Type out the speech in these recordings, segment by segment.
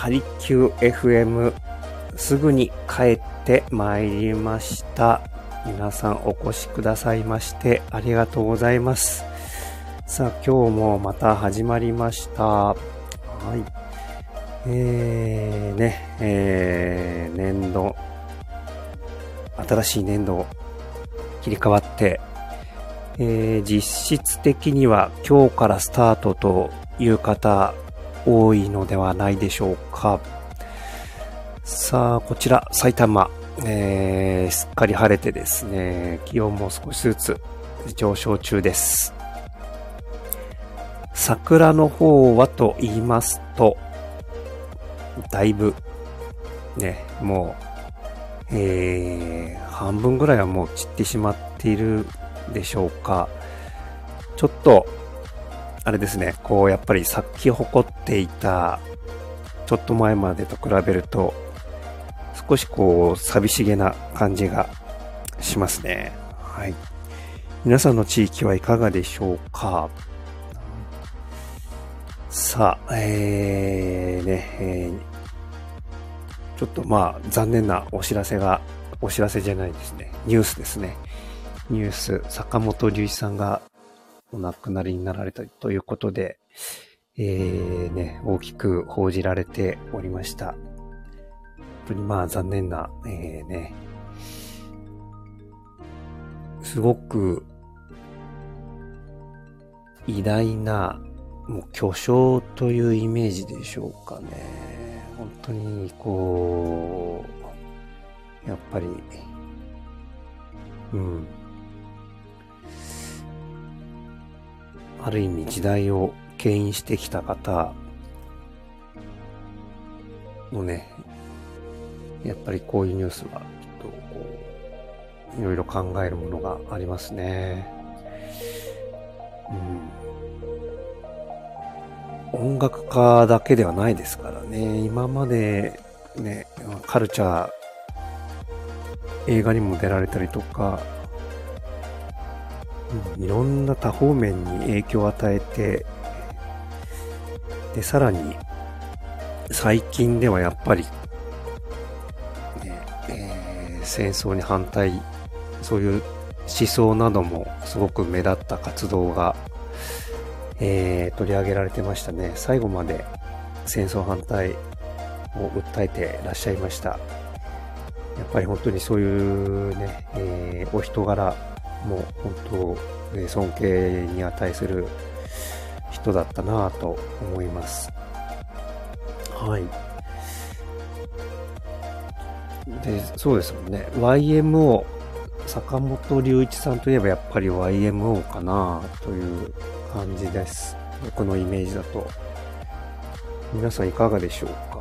ハリキュー FM すぐに帰ってまいりました。皆さんお越しくださいましてありがとうございます。さあ今日もまた始まりました。はい。えー、ね、えー、年度、新しい年度切り替わって、えー、実質的には今日からスタートという方多いのではないでしょうか。さあ、こちら、埼玉、えー、すっかり晴れてですね、気温も少しずつ上昇中です。桜の方はと言いますと、だいぶ、ね、もう、えー、半分ぐらいはもう散ってしまっているでしょうか。ちょっと、あれですね、こうやっぱり咲き誇っていた、ちょっと前までと比べると、少しこう寂しげな感じがしますね。はい。皆さんの地域はいかがでしょうか？さあ、えー、ね、えー、ちょっとまあ残念なお知らせが、お知らせじゃないですね。ニュースですね。ニュース、坂本龍一さんがお亡くなりになられたということで、えー、ね、大きく報じられておりました。本当にまあ残念な、えー、ね、すごく偉大な、もう巨匠というイメージでしょうかね。本当にこう、やっぱり、うん、ある意味時代を牽引してきた方もね、やっぱりこういうニュースは、ちょっとこう、いろいろ考えるものがありますね。うん。音楽家だけではないですからね。今までね、カルチャー、映画にも出られたりとか、いろんな多方面に影響を与えて、で、さらに、最近ではやっぱり、ね、え、戦争に反対、そういう思想などもすごく目立った活動が、えー、取り上げられてましたね。最後まで戦争反対を訴えてらっしゃいました。やっぱり本当にそういうね、えー、お人柄もう本当、ね、尊敬に値する人だったなぁと思います。はい。で、そうですもんね。YMO、坂本龍一さんといえばやっぱり YMO かなという感じです。僕のイメージだと。皆さんいかがでしょうか？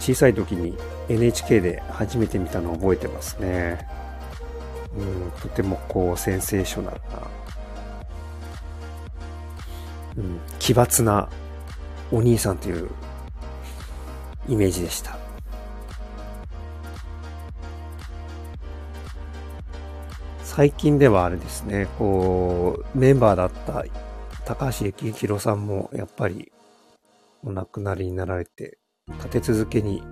小さい時に NHK で初めて見たのを覚えてますね。うん、とてもこう、センセーショナルな、うん、奇抜なお兄さんというイメージでした。最近ではあれですね、こう、メンバーだった高橋幸宏さんもやっぱりお亡くなりになられて、立て続けに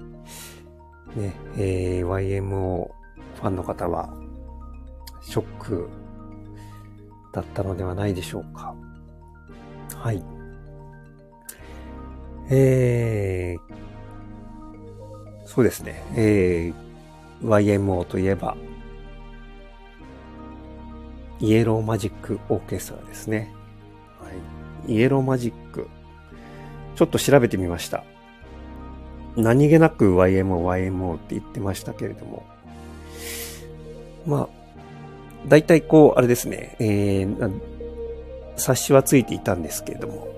ね、えー、YMO ファンの方はショックだったのではないでしょうか。はい。えー、そうですね。えー、YMO といえば、イエローマジックオーケストラですね。はい。イエローマジック。ちょっと調べてみました。何気なく YMO、YMO って言ってましたけれども。まあ、大体こう、あれですね、えー、冊子はついていたんですけれども、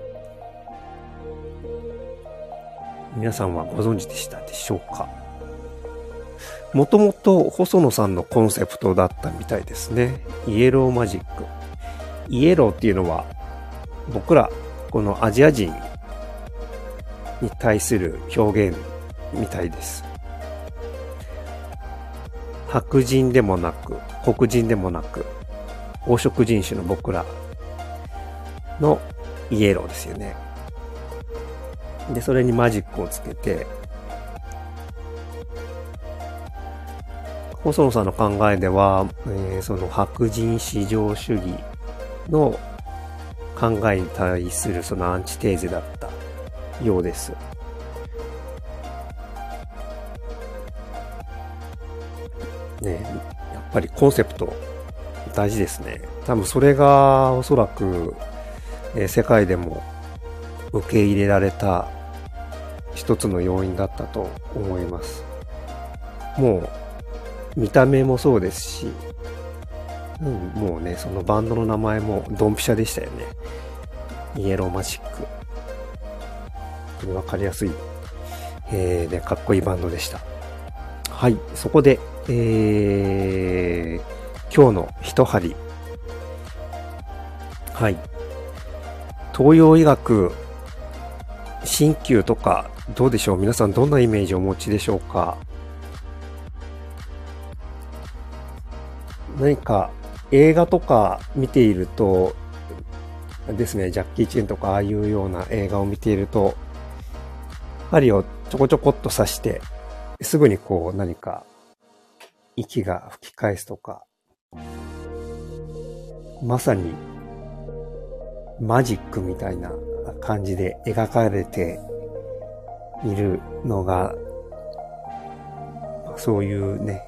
皆さんはご存知でしたでしょうか？もともと細野さんのコンセプトだったみたいですね。イエローマジック。イエローっていうのは、僕ら、このアジア人に対する表現みたいです。白人でもなく、黒人でもなく、黄色人種の僕らのイエローですよね。で、それにマジックをつけて、細野さんの考えでは、えー、その白人至上主義の考えに対するそのアンチテーゼだったようです。ねっぱりコンセプト大事ですね。多分それがおそらく、え、世界でも受け入れられた一つの要因だったと思います。もう見た目もそうですし、うん、もうね、そのバンドの名前もドンピシャでしたよね。イエローマジック。本当にわかりやすい、えー、ね、かっこいいバンドでした。はい、そこで、えー、今日の一針。はい。東洋医学、鍼灸とか、どうでしょう？皆さんどんなイメージをお持ちでしょうか？何か映画とか見ていると、ですね、ジャッキー・チェンとかああいうような映画を見ていると、針をちょこちょこっと刺して、すぐにこう何か息が吹き返すとか、まさにマジックみたいな感じで描かれているのが、そういうね、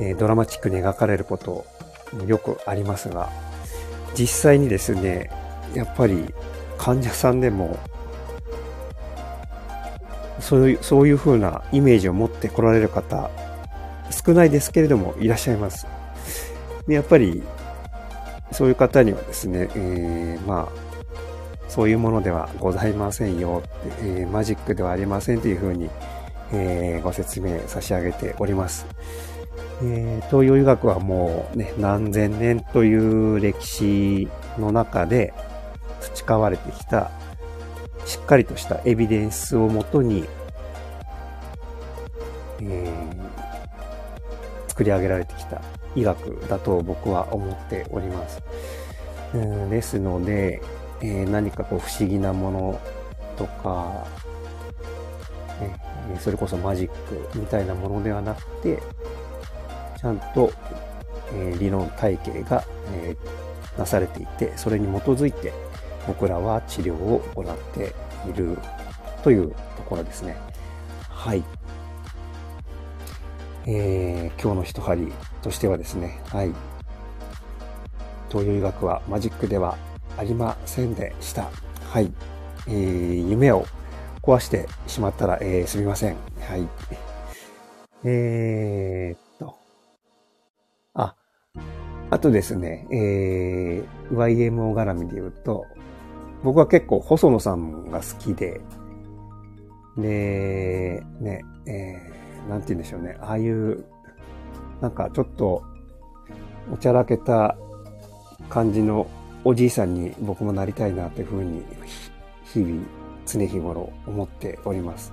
え、ドラマチックに描かれることよくありますが、実際にですね、やっぱり患者さんでも、そういう、そういう風なイメージを持って来られる方、少ないですけれどもいらっしゃいます。でやっぱり、そういう方にはですね、えー、まあ、そういうものではございませんよって、えー、マジックではありませんというふうに、えー、ご説明差し上げております。えー、東洋医学はもうね、何千年という歴史の中で培われてきた、しっかりとしたエビデンスをもとに、えー、作り上げられてきた医学だと僕は思っております。うんですので、えー、何かこう不思議なものとか、ね、それこそマジックみたいなものではなくて、ちゃんと、えー、理論体系が、え、なされていて、それに基づいて僕らは治療を行っているというところですね。はい。えー、今日の一針としてはですね、はい。東洋医学はマジックではありませんでした。はい。えー、夢を壊してしまったら、えー、すみません。はい。えー、あとですね、えー、YMO 絡みで言うと、僕は結構細野さんが好きで、で、ね、えー、なんて言うんでしょうね、ああいう、なんかちょっと、おちゃらけた感じのおじいさんに僕もなりたいなというふうに、日々、常日頃思っております。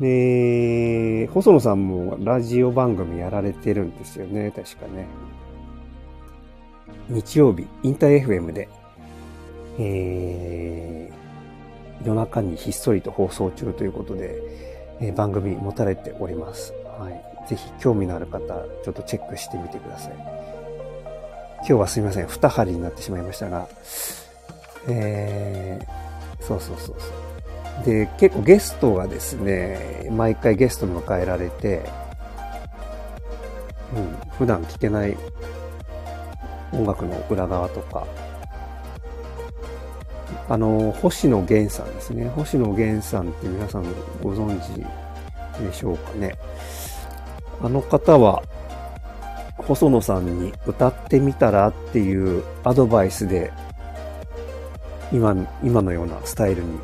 で、細野さんもラジオ番組やられてるんですよね、確かね。日曜日、インター FM で、えー、夜中にひっそりと放送中ということで、え、番組持たれております。はい。ぜひ興味のある方、ちょっとチェックしてみてください。今日はすみません。二針になってしまいましたが、えー、そうそうそうそう。で、結構ゲストがですね、毎回ゲスト迎えられて、うん、普段聞けない音楽の裏側とか、あの、星野源さんですね。星野源さんって皆さんご存知でしょうかね。あの方は、細野さんに歌ってみたらっていうアドバイスで、今、今のようなスタイルに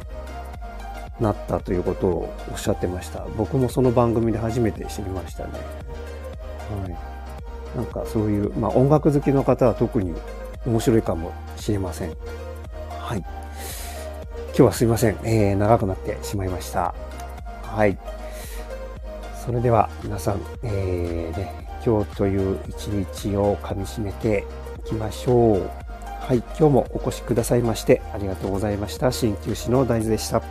なったということをおっしゃってました。僕もその番組で初めて知りましたね。はい。なんかそういう、まあ音楽好きの方は特に面白いかもしれません。はい。今日はすいません。えー、長くなってしまいました。はい。それでは皆さん、えー、ね、今日という一日をかみしめていきましょう。はい、今日もお越しくださいましてありがとうございました。鍼灸師の大豆でした。